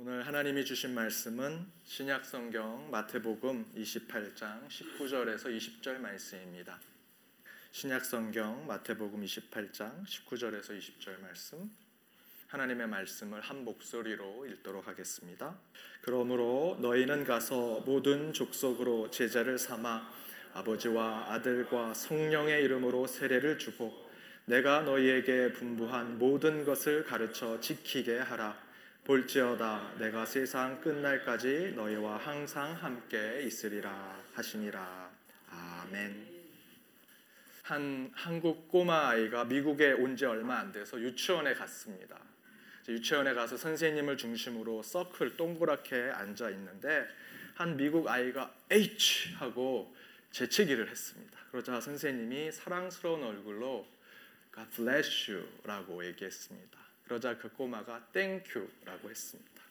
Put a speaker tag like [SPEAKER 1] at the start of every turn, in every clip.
[SPEAKER 1] 오늘 하나님이 주신 말씀은 신약 성경 마태복음 28장 19절에서 20절 말씀입니다. 신약 성경 마태복음 28장 19절에서 20절 말씀 하나님의 말씀을 한 목소리로 읽도록 하겠습니다. 그러므로 너희는 가서 모든 족속으로 제자를 삼아 아버지와 아들과 성령의 이름으로 세례를 주고 내가 너희에게 분부한 모든 것을 가르쳐 지키게 하라. 볼지어다 내가 세상 끝날까지 너희와 항상 함께 있으리라 하시니라. 아멘. 한 한국 꼬마 아이가 미국에 온 지 얼마 안 돼서 유치원에 갔습니다. 유치원에 가서 선생님을 중심으로 서클 동그랗게 앉아 있는데 한 미국 아이가 H 하고 재채기를 했습니다. 그러자 선생님이 사랑스러운 얼굴로 God bless you라고 얘기했습니다. 그러자 그 꼬마가 Thank you라고 했습니다.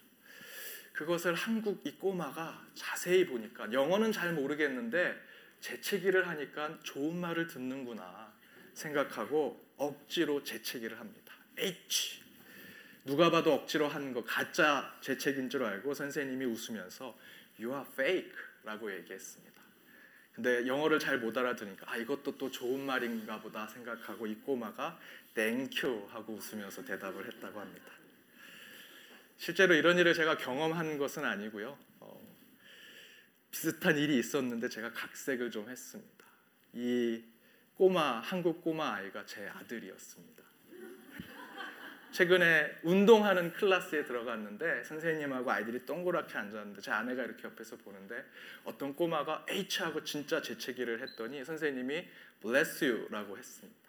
[SPEAKER 1] 그것을 한국 이 꼬마가 자세히 보니까 영어는 잘 모르겠는데 재채기를 하니까 좋은 말을 듣는구나 생각하고 억지로 재채기를 합니다. H 누가 봐도 억지로 한 거 가짜 재채기인 줄 알고 선생님이 웃으면서 You are fake라고 얘기했습니다. 근데 영어를 잘 못 알아들으니까 아 이것도 또 좋은 말인가 보다 생각하고 이 꼬마가 Thank you 하고 웃으면서 대답을 했다고 합니다. 실제로 이런 일을 제가 경험한 것은 아니고요. 어, 비슷한 일이 있었는데 제가 각색을 좀 했습니다. 이 꼬마 한국 꼬마 아이가 제 아들이었습니다. 최근에 운동하는 클래스에 들어갔는데 선생님하고 아이들이 동그랗게 앉았는데 제 아내가 이렇게 옆에서 보는데 어떤 꼬마가 H하고 진짜 재채기를 했더니 선생님이 bless you라고 했습니다.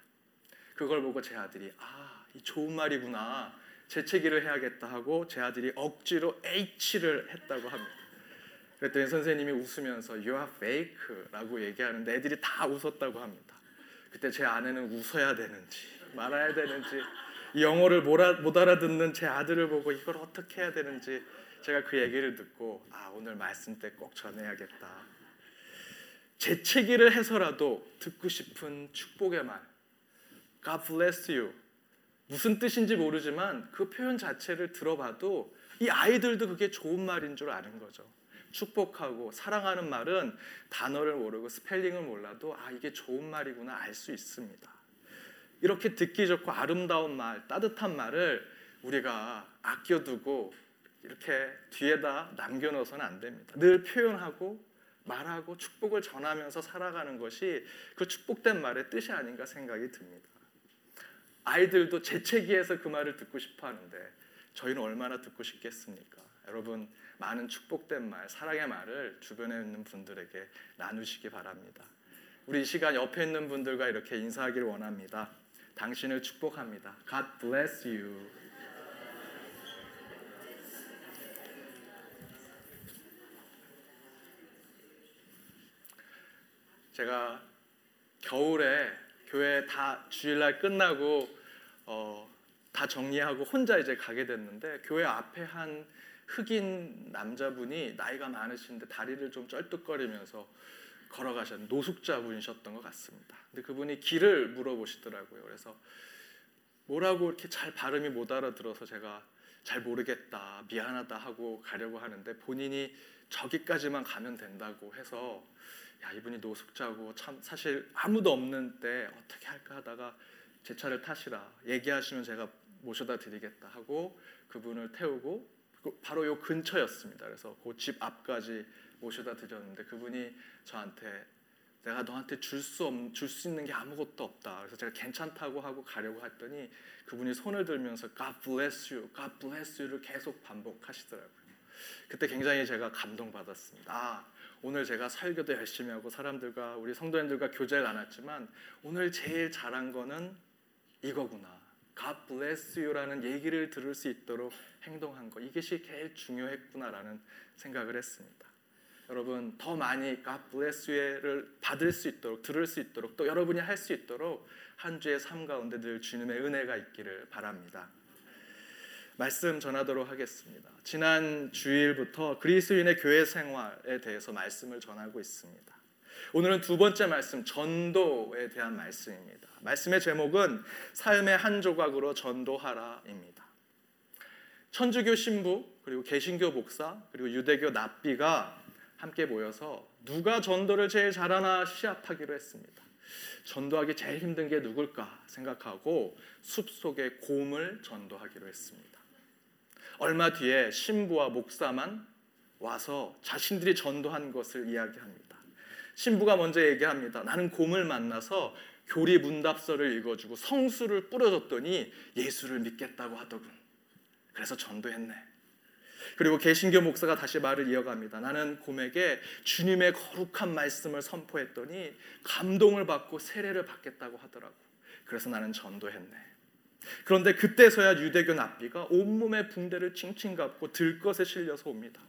[SPEAKER 1] 그걸 보고 제 아들이 아, 이 좋은 말이구나. 재채기를 해야겠다 하고 제 아들이 억지로 H를 했다고 합니다. 그랬더니 선생님이 웃으면서 you are fake라고 얘기하는데 애들이 다 웃었다고 합니다. 그때 제 아내는 웃어야 되는지 말아야 되는지 영어를 못 알아듣는 제 아들을 보고 이걸 어떻게 해야 되는지 제가 그 얘기를 듣고 아 오늘 말씀 때 꼭 전해야겠다. 재채기를 해서라도 듣고 싶은 축복의 말 God bless you 무슨 뜻인지 모르지만 그 표현 자체를 들어봐도 이 아이들도 그게 좋은 말인 줄 아는 거죠. 축복하고 사랑하는 말은 단어를 모르고 스펠링을 몰라도 아 이게 좋은 말이구나 알 수 있습니다. 이렇게 듣기 좋고 아름다운 말, 따뜻한 말을 우리가 아껴두고 이렇게 뒤에다 남겨놓아서는 안 됩니다. 늘 표현하고 말하고 축복을 전하면서 살아가는 것이 그 축복된 말의 뜻이 아닌가 생각이 듭니다. 아이들도 재채기해서 그 말을 듣고 싶어 하는데 저희는 얼마나 듣고 싶겠습니까? 여러분 많은 축복된 말, 사랑의 말을 주변에 있는 분들에게 나누시기 바랍니다. 우리 이 시간 옆에 있는 분들과 이렇게 인사하기를 원합니다. 당신을 축복합니다. God bless you. 제가 겨울에 교회 다 주일날 끝나고 어, 다 정리하고 혼자 이제 가게 됐는데 교회 앞에 한 흑인 남자분이 나이가 많으신데 다리를 좀 쩔뚝거리면서 걸어가셨 노숙자분이셨던 것 같습니다. 근데 그분이 길을 물어보시더라고요. 그래서 뭐라고 이렇게 잘 발음이 못 알아들어서 제가 잘 모르겠다, 미안하다 하고 가려고 하는데 본인이 저기까지만 가면 된다고 해서 야 이분이 노숙자고 참 사실 아무도 없는 때 어떻게 할까 하다가 제 차를 타시라 얘기하시면 제가 모셔다 드리겠다 하고 그분을 태우고 바로 요 근처였습니다. 그래서 그 집 앞까지 모셔다 드렸는데 그분이 저한테 내가 너한테 줄 수 줄 수 있는 게 아무것도 없다. 그래서 제가 괜찮다고 하고 가려고 했더니 그분이 손을 들면서 God bless you, God bless you를 계속 반복하시더라고요. 그때 굉장히 제가 감동받았습니다. 아, 오늘 제가 설교도 열심히 하고 사람들과 우리 성도님들과 교제를 나눴지만 오늘 제일 잘한 거는 이거구나. God bless you라는 얘기를 들을 수 있도록 행동한 거 이것이 제일 중요했구나라는 생각을 했습니다. 여러분 더 많이 God bless you를 받을 수 있도록 들을 수 있도록 또 여러분이 할 수 있도록 한 주의 삶 가운데 늘 주님의 은혜가 있기를 바랍니다. 말씀 전하도록 하겠습니다. 지난 주일부터 그리스인의 교회 생활에 대해서 말씀을 전하고 있습니다. 오늘은 두 번째 말씀 전도에 대한 말씀입니다. 말씀의 제목은 삶의 한 조각으로 전도하라입니다. 천주교 신부 그리고 개신교 목사 그리고 유대교 납비가 함께 모여서 누가 전도를 제일 잘하나 시합하기로 했습니다. 전도하기 제일 힘든 게 누굴까 생각하고 숲 속에 곰을 전도하기로 했습니다. 얼마 뒤에 신부와 목사만 와서 자신들이 전도한 것을 이야기합니다. 신부가 먼저 얘기합니다. 나는 곰을 만나서 교리 문답서를 읽어주고 성수를 뿌려줬더니 예수를 믿겠다고 하더군. 그래서 전도했네. 그리고 개신교 목사가 다시 말을 이어갑니다. 나는 곰에게 주님의 거룩한 말씀을 선포했더니 감동을 받고 세례를 받겠다고 하더라고. 그래서 나는 전도했네. 그런데 그때서야 유대교 납비가 온몸에 붕대를 칭칭 감고 들것에 실려서 옵니다.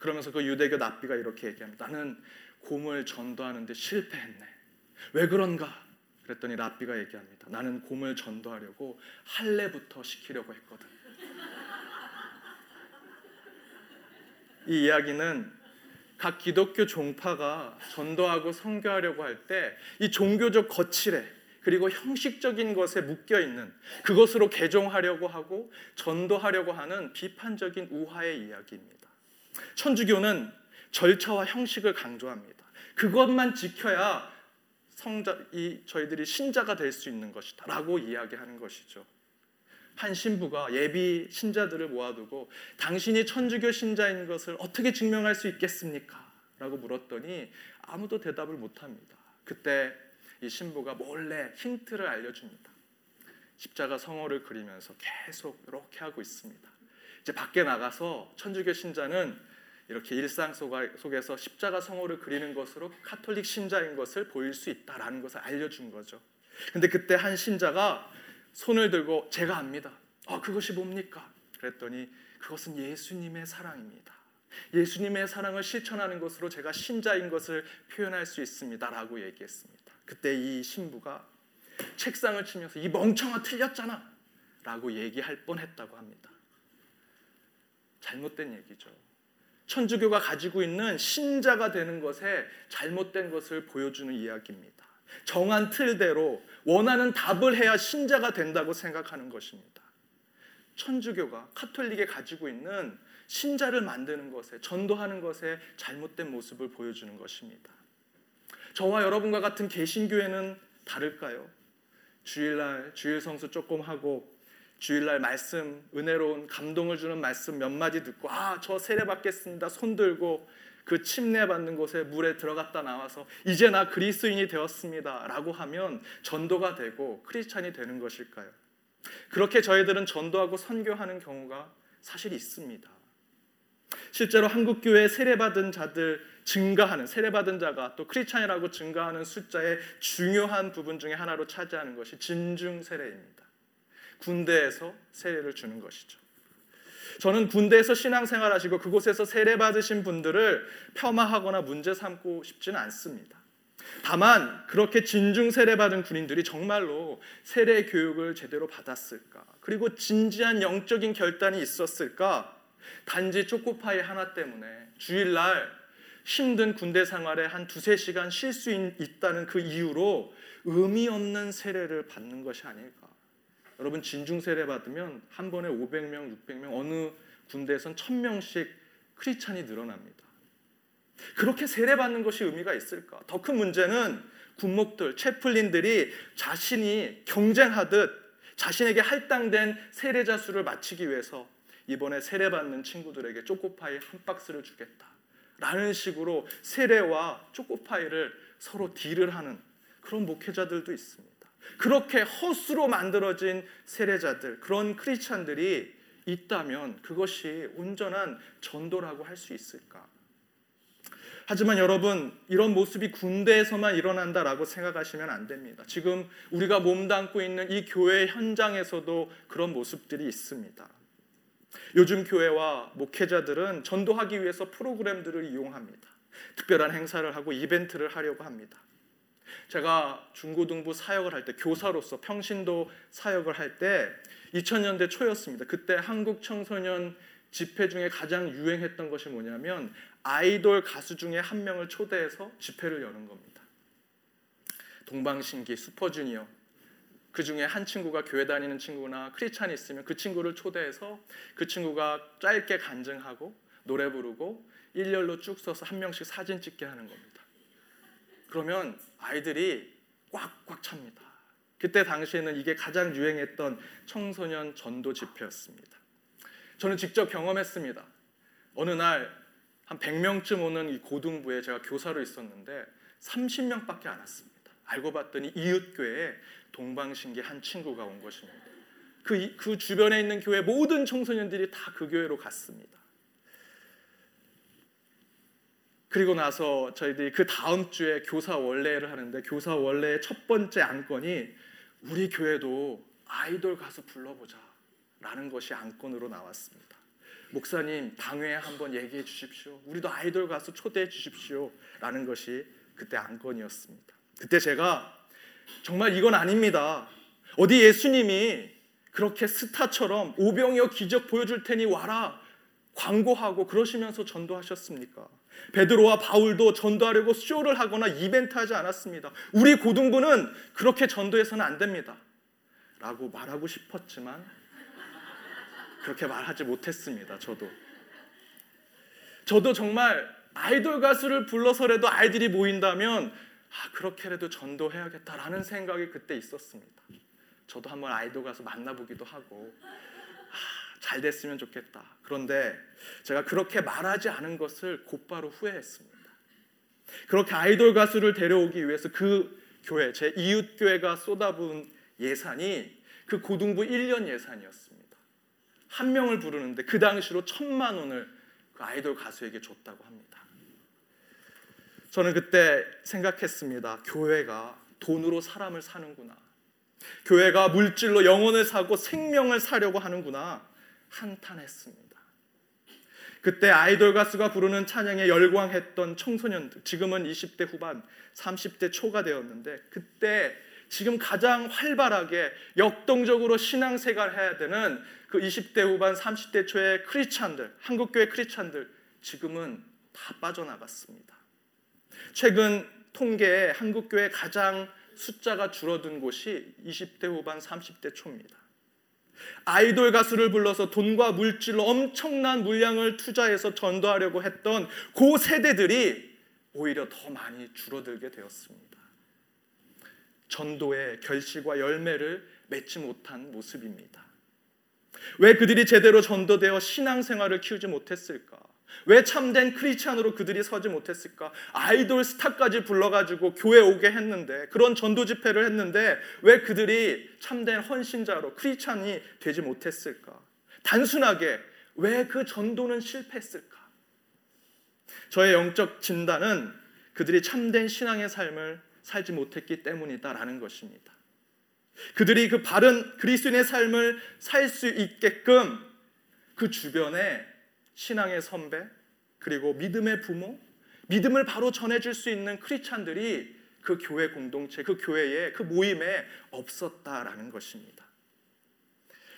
[SPEAKER 1] 그러면서 그 유대교 납비가 이렇게 얘기합니다. 나는 곰을 전도하는데 실패했네. 왜 그런가? 그랬더니 랍비가 얘기합니다. 나는 곰을 전도하려고 할례부터 시키려고 했거든. 이 이야기는 각 기독교 종파가 전도하고 선교하려고 할 때 이 종교적 거칠에 그리고 형식적인 것에 묶여 있는 그것으로 개종하려고 하고 전도하려고 하는 비판적인 우화의 이야기입니다. 천주교는 절차와 형식을 강조합니다. 그것만 지켜야 성자 이 저희들이 신자가 될 수 있는 것이다라고 이야기하는 것이죠. 한 신부가 예비 신자들을 모아두고 당신이 천주교 신자인 것을 어떻게 증명할 수 있겠습니까? 라고 물었더니 아무도 대답을 못 합니다. 그때 이 신부가 몰래 힌트를 알려줍니다. 십자가 성호를 그리면서 계속 이렇게 하고 있습니다. 이제 밖에 나가서 천주교 신자는 이렇게 일상 속에서 십자가 성호를 그리는 것으로 카톨릭 신자인 것을 보일 수 있다라는 것을 알려준 거죠. 근데 그때 한 신자가 손을 들고 제가 압니다. 아, 그것이 뭡니까? 그랬더니 그것은 예수님의 사랑입니다. 예수님의 사랑을 실천하는 것으로 제가 신자인 것을 표현할 수 있습니다라고 얘기했습니다. 그때 이 신부가 책상을 치면서 이 멍청아 틀렸잖아 라고 얘기할 뻔했다고 합니다. 잘못된 얘기죠. 천주교가 가지고 있는 신자가 되는 것에 잘못된 것을 보여주는 이야기입니다. 정한 틀대로 원하는 답을 해야 신자가 된다고 생각하는 것입니다. 천주교가 카톨릭에 가지고 있는 신자를 만드는 것에 전도하는 것에 잘못된 모습을 보여주는 것입니다. 저와 여러분과 같은 개신교회는 다를까요? 주일날 주일 성수 조금 하고 주일날 말씀 은혜로운 감동을 주는 말씀 몇 마디 듣고 아 저 세례 받겠습니다 손 들고 그 침례 받는 곳에 물에 들어갔다 나와서 이제 나 그리스인이 되었습니다 라고 하면 전도가 되고 크리스찬이 되는 것일까요? 그렇게 저희들은 전도하고 선교하는 경우가 사실 있습니다. 실제로 한국 교회 세례 받은 자들 증가하는 세례 받은 자가 또 크리스찬이라고 증가하는 숫자의 중요한 부분 중에 하나로 차지하는 것이 진중 세례입니다. 군대에서 세례를 주는 것이죠. 저는 군대에서 신앙생활 하시고 그곳에서 세례 받으신 분들을 폄하하거나 문제 삼고 싶지는 않습니다. 다만 그렇게 진중 세례 받은 군인들이 정말로 세례 교육을 제대로 받았을까? 그리고 진지한 영적인 결단이 있었을까? 단지 초코파이 하나 때문에 주일날 힘든 군대 생활에 한 두세 시간 쉴 수 있다는 그 이유로 의미 없는 세례를 받는 것이 아닐까? 여러분 진중 세례 받으면 한 번에 500명, 600명 어느 군대에선 1000명씩 크리스찬이 늘어납니다. 그렇게 세례 받는 것이 의미가 있을까? 더 큰 문제는 군목들, 채플린들이 자신이 경쟁하듯 자신에게 할당된 세례자 수를 맞추기 위해서 이번에 세례 받는 친구들에게 초코파이 한 박스를 주겠다. 라는 식으로 세례와 초코파이를 서로 딜을 하는 그런 목회자들도 있습니다. 그렇게 허수로 만들어진 세례자들, 그런 크리스찬들이 있다면 그것이 온전한 전도라고 할 수 있을까? 하지만 여러분, 이런 모습이 군대에서만 일어난다라고 생각하시면 안 됩니다. 지금 우리가 몸담고 있는 이 교회 현장에서도 그런 모습들이 있습니다. 요즘 교회와 목회자들은 전도하기 위해서 프로그램들을 이용합니다. 특별한 행사를 하고 이벤트를 하려고 합니다. 제가 중고등부 사역을 할 때 교사로서 평신도 사역을 할 때 2000년대 초였습니다. 그때 한국 청소년 집회 중에 가장 유행했던 것이 뭐냐면 아이돌 가수 중에 한 명을 초대해서 집회를 여는 겁니다. 동방신기, 슈퍼주니어 그 중에 한 친구가 교회 다니는 친구나 크리스찬이 있으면 그 친구를 초대해서 그 친구가 짧게 간증하고 노래 부르고 일렬로 쭉 서서 한 명씩 사진 찍게 하는 겁니다. 그러면 아이들이 꽉꽉 찹니다. 그때 당시에는 이게 가장 유행했던 청소년 전도 집회였습니다. 저는 직접 경험했습니다. 어느 날 한 100명쯤 오는 이 고등부에 제가 교사로 있었는데 30명밖에 안 왔습니다. 알고 봤더니 이웃교회에 동방신기 한 친구가 온 것입니다. 그, 그 주변에 있는 교회 모든 청소년들이 다 그 교회로 갔습니다. 그리고 나서 저희들이 그 다음 주에 교사 원래를 하는데 교사 원래의 첫 번째 안건이 우리 교회도 아이돌 가수 불러보자 라는 것이 안건으로 나왔습니다. 목사님 당회에 한번 얘기해 주십시오. 우리도 아이돌 가수 초대해 주십시오. 라는 것이 그때 안건이었습니다. 그때 제가 정말 이건 아닙니다. 어디 예수님이 그렇게 스타처럼 오병이어 기적 보여줄 테니 와라 광고하고 그러시면서 전도하셨습니까? 베드로와 바울도 전도하려고 쇼를 하거나 이벤트 하지 않았습니다. 우리 고등부는 그렇게 전도해서는 안 됩니다. 라고 말하고 싶었지만 그렇게 말하지 못했습니다. 저도. 저도 정말 아이돌 가수를 불러서라도 아이들이 모인다면 아, 그렇게라도 전도해야겠다라는 생각이 그때 있었습니다. 저도 한번 아이돌 가수 만나보기도 하고 아, 잘 됐으면 좋겠다. 그런데 제가 그렇게 말하지 않은 것을 곧바로 후회했습니다. 그렇게 아이돌 가수를 데려오기 위해서 그 교회, 제 이웃 교회가 쏟아부은 예산이 그 고등부 1년 예산이었습니다. 한 명을 부르는데 그 당시로 천만 원을 그 아이돌 가수에게 줬다고 합니다. 저는 그때 생각했습니다. 교회가 돈으로 사람을 사는구나. 교회가 물질로 영혼을 사고 생명을 사려고 하는구나. 한탄했습니다. 그때 아이돌 가수가 부르는 찬양에 열광했던 청소년들, 지금은 20대 후반, 30대 초가 되었는데 그때 지금 가장 활발하게 역동적으로 신앙생활 해야 되는 그 20대 후반, 30대 초의 크리스찬들, 한국교회 크리스찬들 지금은 다 빠져나갔습니다. 최근 통계에 한국교회 가장 숫자가 줄어든 곳이 20대 후반 30대 초입니다. 아이돌 가수를 불러서 돈과 물질로 엄청난 물량을 투자해서 전도하려고 했던 그 세대들이 오히려 더 많이 줄어들게 되었습니다. 전도의 결실과 열매를 맺지 못한 모습입니다. 왜 그들이 제대로 전도되어 신앙생활을 키우지 못했을까? 왜 참된 크리스찬으로 그들이 서지 못했을까? 아이돌 스타까지 불러가지고 교회 오게 했는데 그런 전도 집회를 했는데 왜 그들이 참된 헌신자로 크리스찬이 되지 못했을까? 단순하게 왜 그 전도는 실패했을까? 저의 영적 진단은 그들이 참된 신앙의 삶을 살지 못했기 때문이다라는 것입니다. 그들이 그 바른 그리스도인의 삶을 살 수 있게끔 그 주변에 신앙의 선배 그리고 믿음의 부모, 믿음을 바로 전해줄 수 있는 크리스찬들이 그 교회 공동체, 그 교회에 그 모임에 없었다라는 것입니다.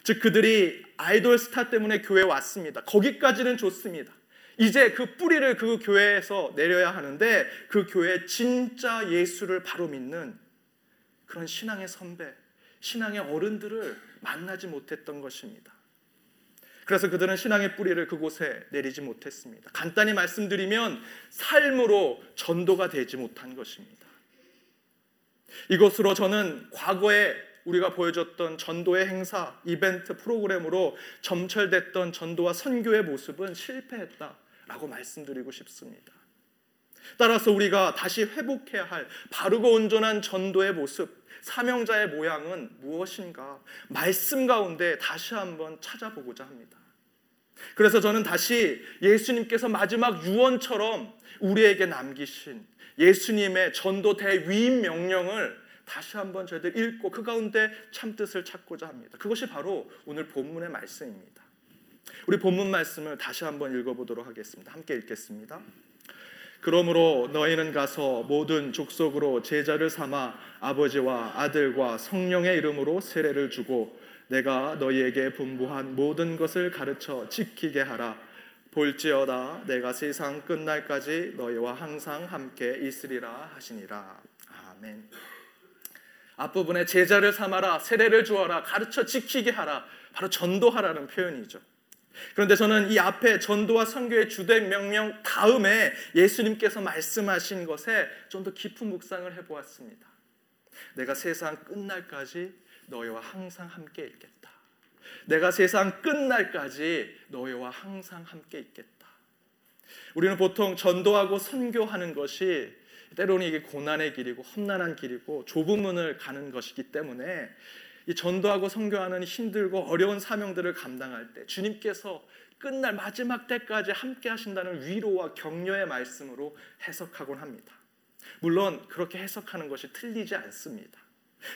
[SPEAKER 1] 즉 그들이 아이돌 스타 때문에 교회에 왔습니다. 거기까지는 좋습니다. 이제 그 뿌리를 그 교회에서 내려야 하는데 그 교회 진짜 예수를 바로 믿는 그런 신앙의 선배, 신앙의 어른들을 만나지 못했던 것입니다. 그래서 그들은 신앙의 뿌리를 그곳에 내리지 못했습니다. 간단히 말씀드리면 삶으로 전도가 되지 못한 것입니다. 이것으로 저는 과거에 우리가 보여줬던 전도의 행사, 이벤트 프로그램으로 점철됐던 전도와 선교의 모습은 실패했다라고 말씀드리고 싶습니다. 따라서 우리가 다시 회복해야 할 바르고 온전한 전도의 모습, 사명자의 모양은 무엇인가? 말씀 가운데 다시 한번 찾아보고자 합니다. 그래서 저는 다시 예수님께서 마지막 유언처럼 우리에게 남기신 예수님의 전도 대위임 명령을 다시 한번 저희들 읽고 그 가운데 참 뜻을 찾고자 합니다. 그것이 바로 오늘 본문의 말씀입니다. 우리 본문 말씀을 다시 한번 읽어보도록 하겠습니다. 함께 읽겠습니다. 그러므로 너희는 가서 모든 족속으로 제자를 삼아 아버지와 아들과 성령의 이름으로 세례를 주고 내가 너희에게 분부한 모든 것을 가르쳐 지키게 하라. 볼지어다 내가 세상 끝날까지 너희와 항상 함께 있으리라 하시니라. 아멘. 앞부분에 제자를 삼아라, 세례를 주어라, 가르쳐 지키게 하라. 바로 전도하라는 표현이죠. 그런데 저는 이 앞에 전도와 선교의 주된 명령 다음에 예수님께서 말씀하신 것에 좀 더 깊은 묵상을 해보았습니다. 내가 세상 끝날까지 너희와 항상 함께 있겠다. 내가 세상 끝날까지 너희와 항상 함께 있겠다. 우리는 보통 전도하고 선교하는 것이 때로는 이게 고난의 길이고 험난한 길이고 좁은 문을 가는 것이기 때문에 이 전도하고 선교하는 힘들고 어려운 사명들을 감당할 때 주님께서 끝날 마지막 때까지 함께 하신다는 위로와 격려의 말씀으로 해석하곤 합니다. 물론 그렇게 해석하는 것이 틀리지 않습니다.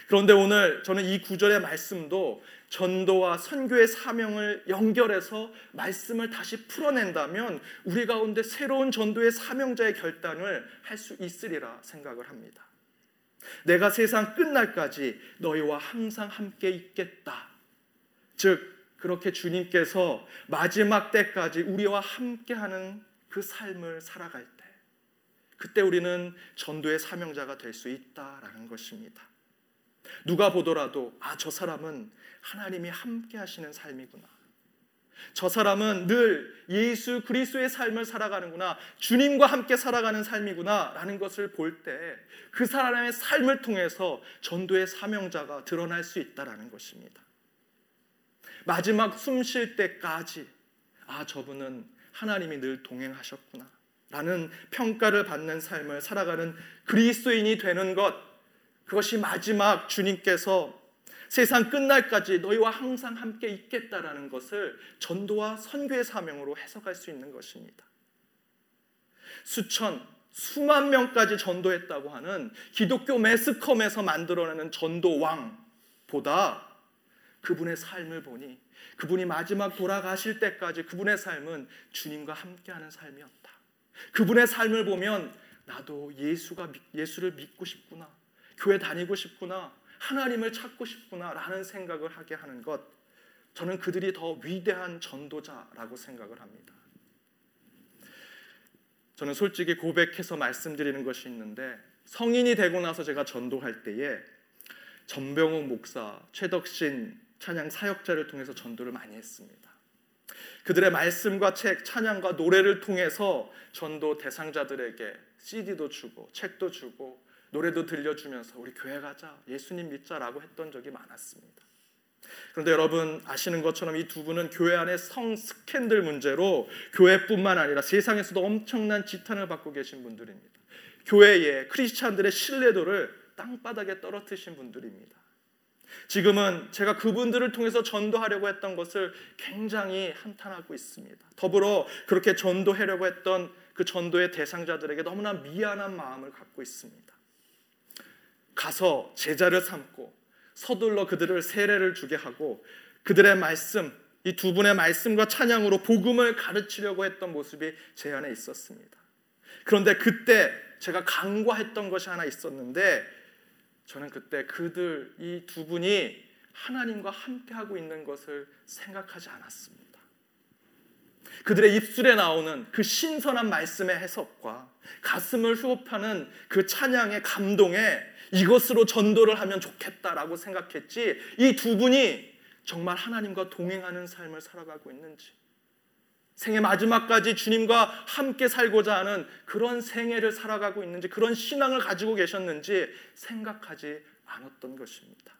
[SPEAKER 1] 그런데 오늘 저는 이 구절의 말씀도 전도와 선교의 사명을 연결해서 말씀을 다시 풀어낸다면 우리 가운데 새로운 전도의 사명자의 결단을 할 수 있으리라 생각을 합니다. 내가 세상 끝날까지 너희와 항상 함께 있겠다. 즉 그렇게 주님께서 마지막 때까지 우리와 함께하는 그 삶을 살아갈 때 그때 우리는 전도의 사명자가 될 수 있다라는 것입니다. 누가 보더라도 아, 저 사람은 하나님이 함께 하시는 삶이구나. 저 사람은 늘 예수 그리스도의 삶을 살아가는구나. 주님과 함께 살아가는 삶이구나라는 것을 볼 때 그 사람의 삶을 통해서 전도의 사명자가 드러날 수 있다라는 것입니다. 마지막 숨 쉴 때까지 아, 저분은 하나님이 늘 동행하셨구나. 라는 평가를 받는 삶을 살아가는 그리스도인이 되는 것 그것이 마지막 주님께서 세상 끝날까지 너희와 항상 함께 있겠다라는 것을 전도와 선교의 사명으로 해석할 수 있는 것입니다. 수천, 수만 명까지 전도했다고 하는 기독교 매스컴에서 만들어내는 전도왕보다 그분의 삶을 보니 그분이 마지막 돌아가실 때까지 그분의 삶은 주님과 함께하는 삶이었다. 그분의 삶을 보면 나도 예수가 예수를 믿고 싶구나. 교회 다니고 싶구나. 하나님을 찾고 싶구나라는 생각을 하게 하는 것. 저는 그들이 더 위대한 전도자라고 생각을 합니다. 저는 솔직히 고백해서 말씀드리는 것이 있는데 성인이 되고 나서 제가 전도할 때에 전병욱 목사, 최덕신 찬양 사역자를 통해서 전도를 많이 했습니다. 그들의 말씀과 책, 찬양과 노래를 통해서 전도 대상자들에게 CD도 주고 책도 주고 노래도 들려주면서 우리 교회 가자, 예수님 믿자라고 했던 적이 많았습니다. 그런데 여러분 아시는 것처럼 이 두 분은 교회 안에 성 스캔들 문제로 교회뿐만 아니라 세상에서도 엄청난 지탄을 받고 계신 분들입니다. 교회에 크리스찬들의 신뢰도를 땅바닥에 떨어뜨신 분들입니다. 지금은 제가 그분들을 통해서 전도하려고 했던 것을 굉장히 한탄하고 있습니다. 더불어 그렇게 전도하려고 했던 그 전도의 대상자들에게 너무나 미안한 마음을 갖고 있습니다. 가서 제자를 삼고 서둘러 그들을 세례를 주게 하고 그들의 말씀, 이 두 분의 말씀과 찬양으로 복음을 가르치려고 했던 모습이 제 안에 있었습니다. 그런데 그때 제가 간과했던 것이 하나 있었는데 저는 그때 그들 이 두 분이 하나님과 함께 하고 있는 것을 생각하지 않았습니다. 그들의 입술에 나오는 그 신선한 말씀의 해석과 가슴을 후업하는 그 찬양의 감동에 이것으로 전도를 하면 좋겠다라고 생각했지 이 두 분이 정말 하나님과 동행하는 삶을 살아가고 있는지 생애 마지막까지 주님과 함께 살고자 하는 그런 생애를 살아가고 있는지 그런 신앙을 가지고 계셨는지 생각하지 않았던 것입니다.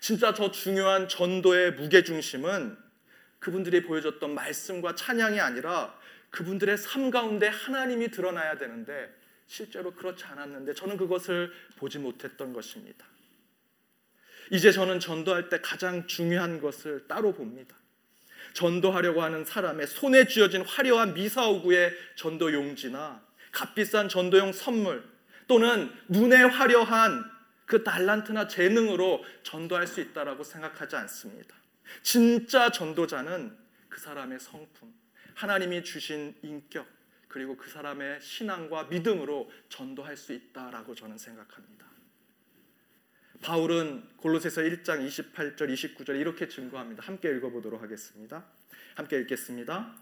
[SPEAKER 1] 진짜 저 중요한 전도의 무게중심은 그분들이 보여줬던 말씀과 찬양이 아니라 그분들의 삶 가운데 하나님이 드러나야 되는데 실제로 그렇지 않았는데 저는 그것을 보지 못했던 것입니다. 이제 저는 전도할 때 가장 중요한 것을 따로 봅니다. 전도하려고 하는 사람의 손에 쥐어진 화려한 미사오구의 전도 용지나 값비싼 전도용 선물 또는 눈에 화려한 그 달란트나 재능으로 전도할 수 있다라고 생각하지 않습니다. 진짜 전도자는 그 사람의 성품, 하나님이 주신 인격, 그리고 그 사람의 신앙과 믿음으로 전도할 수 있다라고 저는 생각합니다. 바울은 골로새서 1장 28절 29절 이렇게 증거합니다. 함께 읽어 보도록 하겠습니다. 함께 읽겠습니다.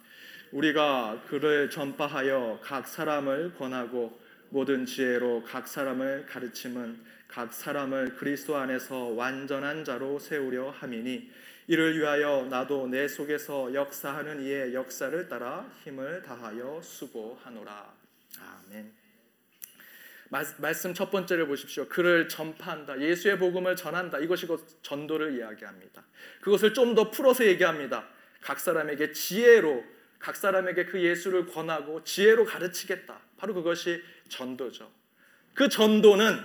[SPEAKER 1] 우리가 그를 전파하여 각 사람을 권하고 모든 지혜로 각 사람을 가르침은 각 사람을 그리스도 안에서 완전한 자로 세우려 함이니 이를 위하여 나도 내 속에서 역사하는 이의 역사를 따라 힘을 다하여 수고하노라. 아멘. 말씀 첫 번째를 보십시오. 그를 전파한다. 예수의 복음을 전한다. 이것이 곧 전도를 이야기합니다. 그것을 좀 더 풀어서 얘기합니다. 각 사람에게 지혜로 각 사람에게 그 예수를 권하고 지혜로 가르치겠다. 바로 그것이 전도죠. 그 전도는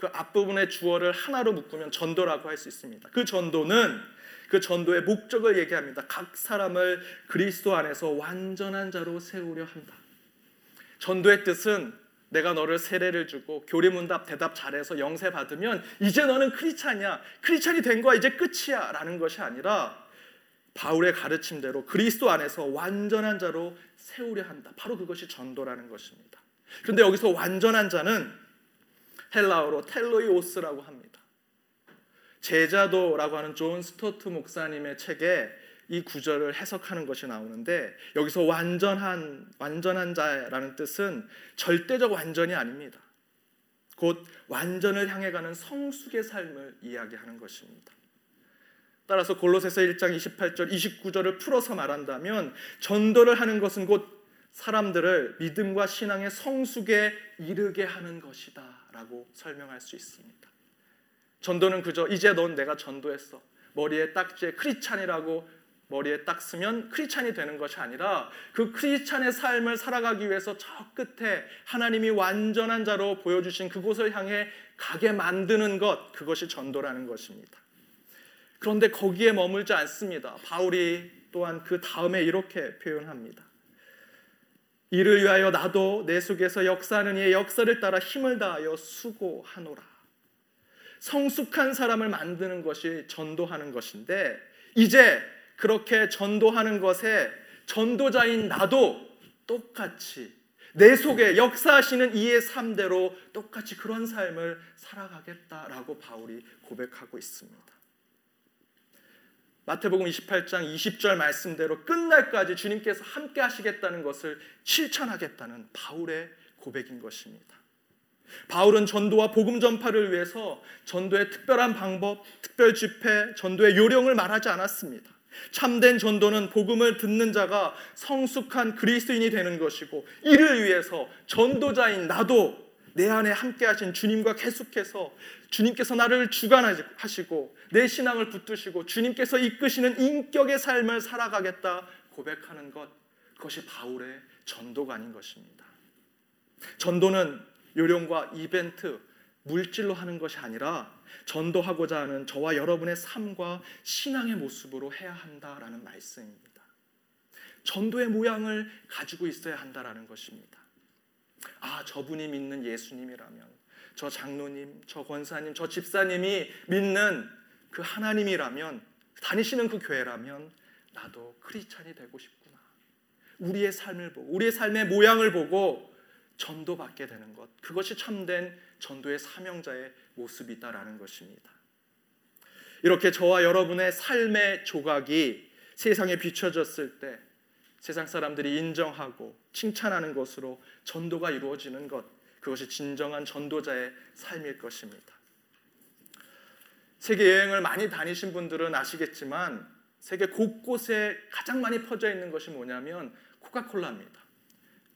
[SPEAKER 1] 그 앞부분의 주어를 하나로 묶으면 전도라고 할 수 있습니다. 그 전도는 그 전도의 목적을 얘기합니다. 각 사람을 그리스도 안에서 완전한 자로 세우려 한다. 전도의 뜻은 내가 너를 세례를 주고 교리문답 대답 잘해서 영세 받으면 이제 너는 크리스찬이야. 크리스찬이 된 거야. 이제 끝이야라는 것이 아니라 바울의 가르침대로 그리스도 안에서 완전한 자로 세우려 한다. 바로 그것이 전도라는 것입니다. 그런데 여기서 완전한 자는 헬라어로 τέλειος라고 합니다. 제자도라고 하는 존 스토트 목사님의 책에 이 구절을 해석하는 것이 나오는데 여기서 완전한 완전한 자라는 뜻은 절대적 완전이 아닙니다. 곧 완전을 향해 가는 성숙의 삶을 이야기하는 것입니다. 따라서 골로새서 1장 28절 29절을 풀어서 말한다면 전도를 하는 것은 곧 사람들을 믿음과 신앙의 성숙에 이르게 하는 것이다 라고 설명할 수 있습니다. 전도는 그저 이제 넌 내가 전도했어. 머리에 딱지에 크리찬이라고 머리에 딱 쓰면 크리찬이 되는 것이 아니라 그 크리찬의 삶을 살아가기 위해서 저 끝에 하나님이 완전한 자로 보여주신 그곳을 향해 가게 만드는 것 그것이 전도라는 것입니다. 그런데 거기에 머물지 않습니다. 바울이 또한 그 다음에 이렇게 표현합니다. 이를 위하여 나도 내 속에서 역사하는 이의 역사를 따라 힘을 다하여 수고하노라. 성숙한 사람을 만드는 것이 전도하는 것인데 이제 그렇게 전도하는 것에 전도자인 나도 똑같이 내 속에 역사하시는 이의 삶대로 똑같이 그런 삶을 살아가겠다라고 바울이 고백하고 있습니다. 마태복음 28장 20절 말씀대로 끝날까지 주님께서 함께 하시겠다는 것을 실천하겠다는 바울의 고백인 것입니다. 바울은 전도와 복음 전파를 위해서 전도의 특별한 방법, 특별 집회, 전도의 요령을 말하지 않았습니다. 참된 전도는 복음을 듣는 자가 성숙한 그리스도인이 되는 것이고 이를 위해서 전도자인 나도 내 안에 함께 하신 주님과 계속해서 주님께서 나를 주관하시고 내 신앙을 붙드시고 주님께서 이끄시는 인격의 삶을 살아가겠다 고백하는 것 그것이 바울의 전도가 아닌 것입니다. 전도는 요령과 이벤트, 물질로 하는 것이 아니라 전도하고자 하는 저와 여러분의 삶과 신앙의 모습으로 해야 한다라는 말씀입니다. 전도의 모양을 가지고 있어야 한다라는 것입니다. 아, 저분이 믿는 예수님이라면, 저 장로님, 저 권사님, 저 집사님이 믿는 그 하나님이라면, 다니시는 그 교회라면, 나도 크리스찬이 되고 싶구나. 우리의 삶을 보고, 우리의 삶의 모양을 보고 전도받게 되는 것. 그것이 참된 전도의 사명자의 모습이다라는 것입니다. 이렇게 저와 여러분의 삶의 조각이 세상에 비춰졌을 때 세상 사람들이 인정하고 칭찬하는 것으로 전도가 이루어지는 것, 그것이 진정한 전도자의 삶일 것입니다. 세계 여행을 많이 다니신 분들은 아시겠지만 세계 곳곳에 가장 많이 퍼져 있는 것이 뭐냐면 코카콜라입니다.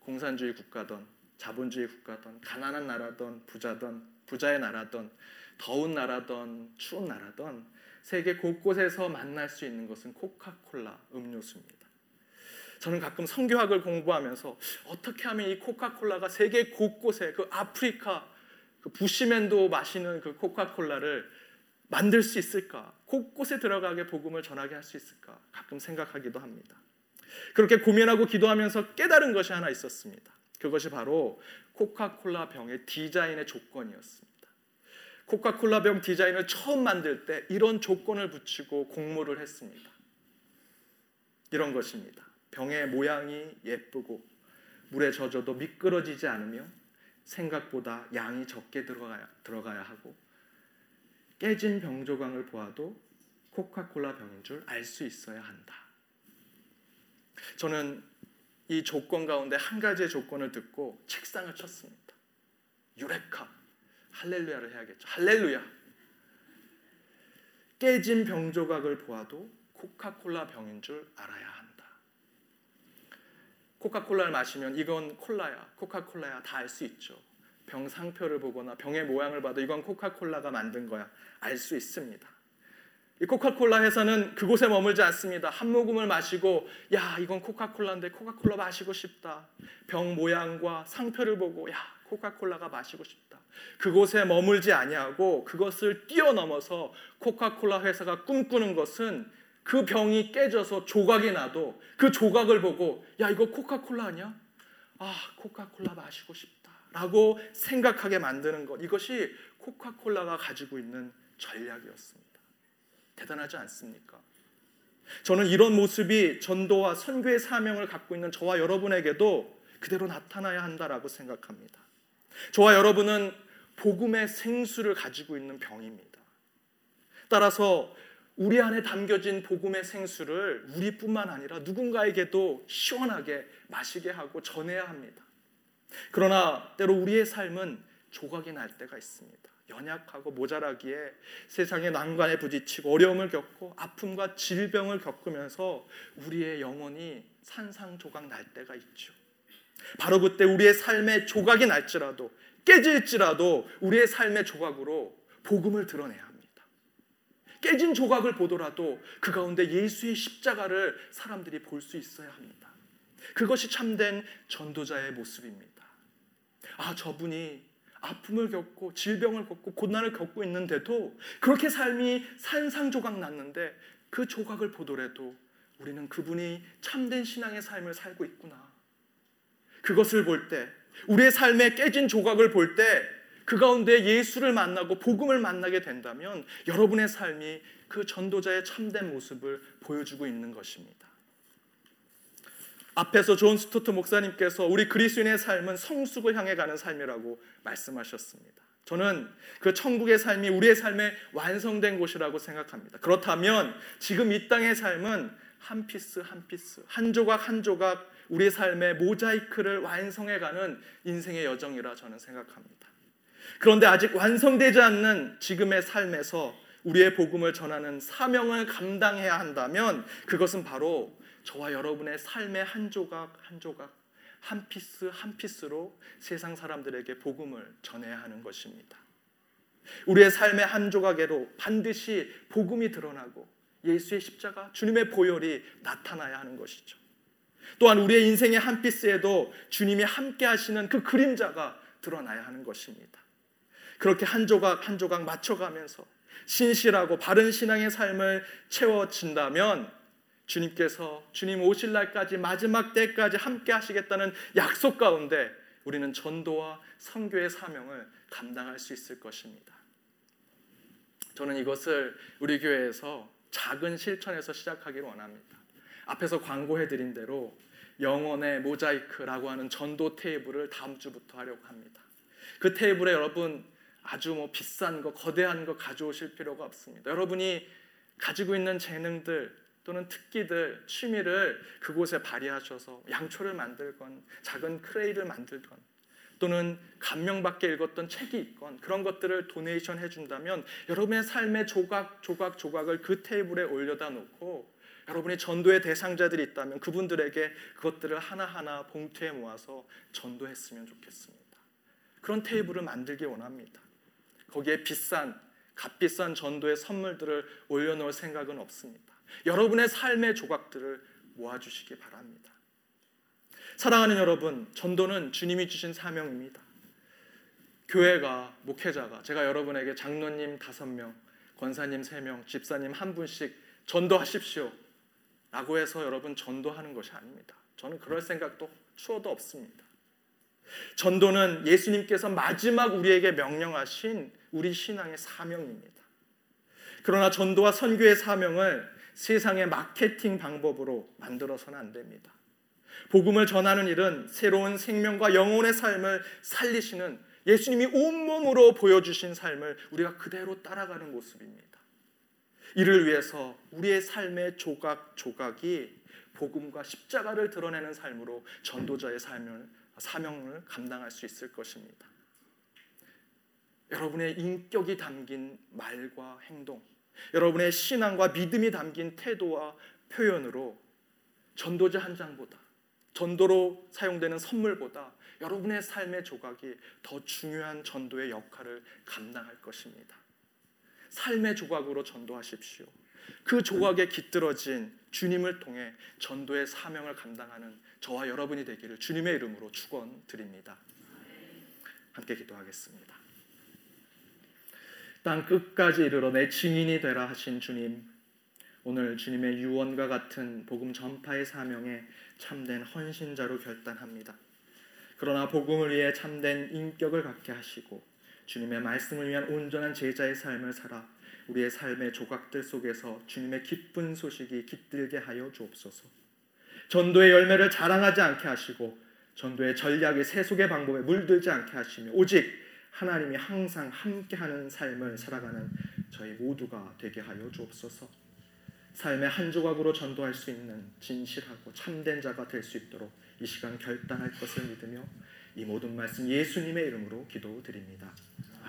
[SPEAKER 1] 공산주의 국가든 자본주의 국가든 가난한 나라든 부자든 부자의 나라든 더운 나라든 추운 나라든 세계 곳곳에서 만날 수 있는 것은 코카콜라 음료수입니다. 저는 가끔 성교학을 공부하면서 어떻게 하면 이 코카콜라가 세계 곳곳에 그 아프리카 그 부시맨도 마시는 그 코카콜라를 만들 수 있을까? 곳곳에 들어가게 복음을 전하게 할 수 있을까? 가끔 생각하기도 합니다. 그렇게 고민하고 기도하면서 깨달은 것이 하나 있었습니다. 그것이 바로 코카콜라 병의 디자인의 조건이었습니다. 코카콜라 병 디자인을 처음 만들 때 이런 조건을 붙이고 공모를 했습니다. 이런 것입니다. 병의 모양이 예쁘고 물에 젖어도 미끄러지지 않으며 생각보다 양이 적게 들어가야, 들어가야 하고 깨진 병 조각을 보아도 코카콜라 병인 줄 알 수 있어야 한다. 저는 이 조건 가운데 한 가지의 조건을 듣고 책상을 쳤습니다. 유레카 할렐루야를 해야겠죠. 할렐루야. 깨진 병 조각을 보아도 코카콜라 병인 줄 알아야. 코카콜라를 마시면 이건 콜라야, 코카콜라야 다 알 수 있죠. 병 상표를 보거나 병의 모양을 봐도 이건 코카콜라가 만든 거야 알 수 있습니다. 이 코카콜라 회사는 그곳에 머물지 않습니다. 한 모금을 마시고 야 이건 코카콜라인데 코카콜라 마시고 싶다. 병 모양과 상표를 보고 야 코카콜라가 마시고 싶다. 그곳에 머물지 아니하고 그것을 뛰어넘어서 코카콜라 회사가 꿈꾸는 것은 그 병이 깨져서 조각이 나도 그 조각을 보고 야 이거 코카콜라 아니야? 아 코카콜라 마시고 싶다라고 생각하게 만드는 것 이것이 코카콜라가 가지고 있는 전략이었습니다. 대단하지 않습니까? 저는 이런 모습이 전도와 선교의 사명을 갖고 있는 저와 여러분에게도 그대로 나타나야 한다라고 생각합니다. 저와 여러분은 복음의 생수를 가지고 있는 병입니다. 따라서 우리 안에 담겨진 복음의 생수를 우리뿐만 아니라 누군가에게도 시원하게 마시게 하고 전해야 합니다. 그러나 때로 우리의 삶은 조각이 날 때가 있습니다. 연약하고 모자라기에 세상의 난관에 부딪히고 어려움을 겪고 아픔과 질병을 겪으면서 우리의 영혼이 산상조각 날 때가 있죠. 바로 그때 우리의 삶의 조각이 날지라도 깨질지라도 우리의 삶의 조각으로 복음을 드러내야 합니다. 깨진 조각을 보더라도 그 가운데 예수의 십자가를 사람들이 볼 수 있어야 합니다. 그것이 참된 전도자의 모습입니다. 아, 저분이 아픔을 겪고 질병을 겪고 고난을 겪고 있는데도 그렇게 삶이 산상조각 났는데 그 조각을 보더라도 우리는 그분이 참된 신앙의 삶을 살고 있구나. 그것을 볼 때, 우리의 삶에 깨진 조각을 볼 때, 그 가운데 예수를 만나고 복음을 만나게 된다면 여러분의 삶이 그 전도자의 참된 모습을 보여주고 있는 것입니다. 앞에서 존 스토트 목사님께서 우리 그리스도인의 삶은 성숙을 향해 가는 삶이라고 말씀하셨습니다. 저는 그 천국의 삶이 우리의 삶에 완성된 곳이라고 생각합니다. 그렇다면 지금 이 땅의 삶은 한 piece 한 piece, 한 조각 한 조각 우리의 삶의 모자이크를 완성해 가는 인생의 여정이라 저는 생각합니다. 그런데 아직 완성되지 않는 지금의 삶에서 우리의 복음을 전하는 사명을 감당해야 한다면 그것은 바로 저와 여러분의 삶의 한 조각 한 조각 한 piece 한 piece로 세상 사람들에게 복음을 전해야 하는 것입니다. 우리의 삶의 한 조각에로 반드시 복음이 드러나고 예수의 십자가 주님의 보혈이 나타나야 하는 것이죠. 또한 우리의 인생의 한 piece에도 주님이 함께 하시는 그 그림자가 드러나야 하는 것입니다. 그렇게 한 조각 한 조각 맞춰가면서 신실하고 바른 신앙의 삶을 채워진다면 주님께서 주님 오실 날까지 마지막 때까지 함께 하시겠다는 약속 가운데 우리는 전도와 선교의 사명을 감당할 수 있을 것입니다. 저는 이것을 우리 교회에서 작은 실천에서 시작하기를 원합니다. 앞에서 광고해 드린 대로 영혼의 모자이크라고 하는 전도 테이블을 다음 주부터 하려고 합니다. 그 테이블에 여러분 아주 뭐 비싼 거, 거대한 거 가져오실 필요가 없습니다. 여러분이 가지고 있는 재능들 또는 특기들, 취미를 그곳에 발휘하셔서 양초를 만들건 작은 크레이를 만들건 또는 감명받게 읽었던 책이 있건 그런 것들을 도네이션 해준다면 여러분의 삶의 조각 조각 조각을 그 테이블에 올려다 놓고 여러분이 전도의 대상자들이 있다면 그분들에게 그것들을 하나하나 봉투에 모아서 전도했으면 좋겠습니다. 그런 테이블을 만들기 원합니다. 거기에 비싼 값비싼 전도의 선물들을 올려놓을 생각은 없습니다. 여러분의 삶의 조각들을 모아주시기 바랍니다. 사랑하는 여러분, 전도는 주님이 주신 사명입니다. 교회가 목회자가 제가 여러분에게 장로님 다섯 명, 권사님 세 명, 집사님 한 분씩 전도하십시오. 라고 해서 여러분 전도하는 것이 아닙니다. 저는 그럴 생각도 추워도 없습니다. 전도는 예수님께서 마지막 우리에게 명령하신 우리 신앙의 사명입니다. 그러나 전도와 선교의 사명을 세상의 마케팅 방법으로 만들어서는 안 됩니다. 복음을 전하는 일은 새로운 생명과 영혼의 삶을 살리시는 예수님이 온몸으로 보여주신 삶을 우리가 그대로 따라가는 모습입니다. 이를 위해서 우리의 삶의 조각 조각이 복음과 십자가를 드러내는 삶으로 전도자의 삶을 사명을 감당할 수 있을 것입니다. 여러분의 인격이 담긴 말과 행동, 여러분의 신앙과 믿음이 담긴 태도와 표현으로 전도지 한 장보다 전도로 사용되는 선물보다 여러분의 삶의 조각이 더 중요한 전도의 역할을 감당할 것입니다. 삶의 조각으로 전도하십시오. 그 조각에 깃들어진 주님을 통해 전도의 사명을 감당하는 저와 여러분이 되기를 주님의 이름으로 축원드립니다. 함께 기도하겠습니다. 땅 끝까지 이르러 내 증인이 되라 하신 주님, 오늘 주님의 유언과 같은 복음 전파의 사명에 참된 헌신자로 결단합니다. 그러나 복음을 위해 참된 인격을 갖게 하시고 주님의 말씀을 위한 온전한 제자의 삶을 살아 우리의 삶의 조각들 속에서 주님의 기쁜 소식이 깃들게 하여 주옵소서. 전도의 열매를 자랑하지 않게 하시고 전도의 전략이 세속의 방법에 물들지 않게 하시며 오직 하나님이 항상 함께하는 삶을 살아가는 저희 모두가 되게 하여 주옵소서. 삶의 한 조각으로 전도할 수 있는 진실하고 참된 자가 될 수 있도록 이 시간 결단할 것을 믿으며 이 모든 말씀 예수님의 이름으로 기도드립니다.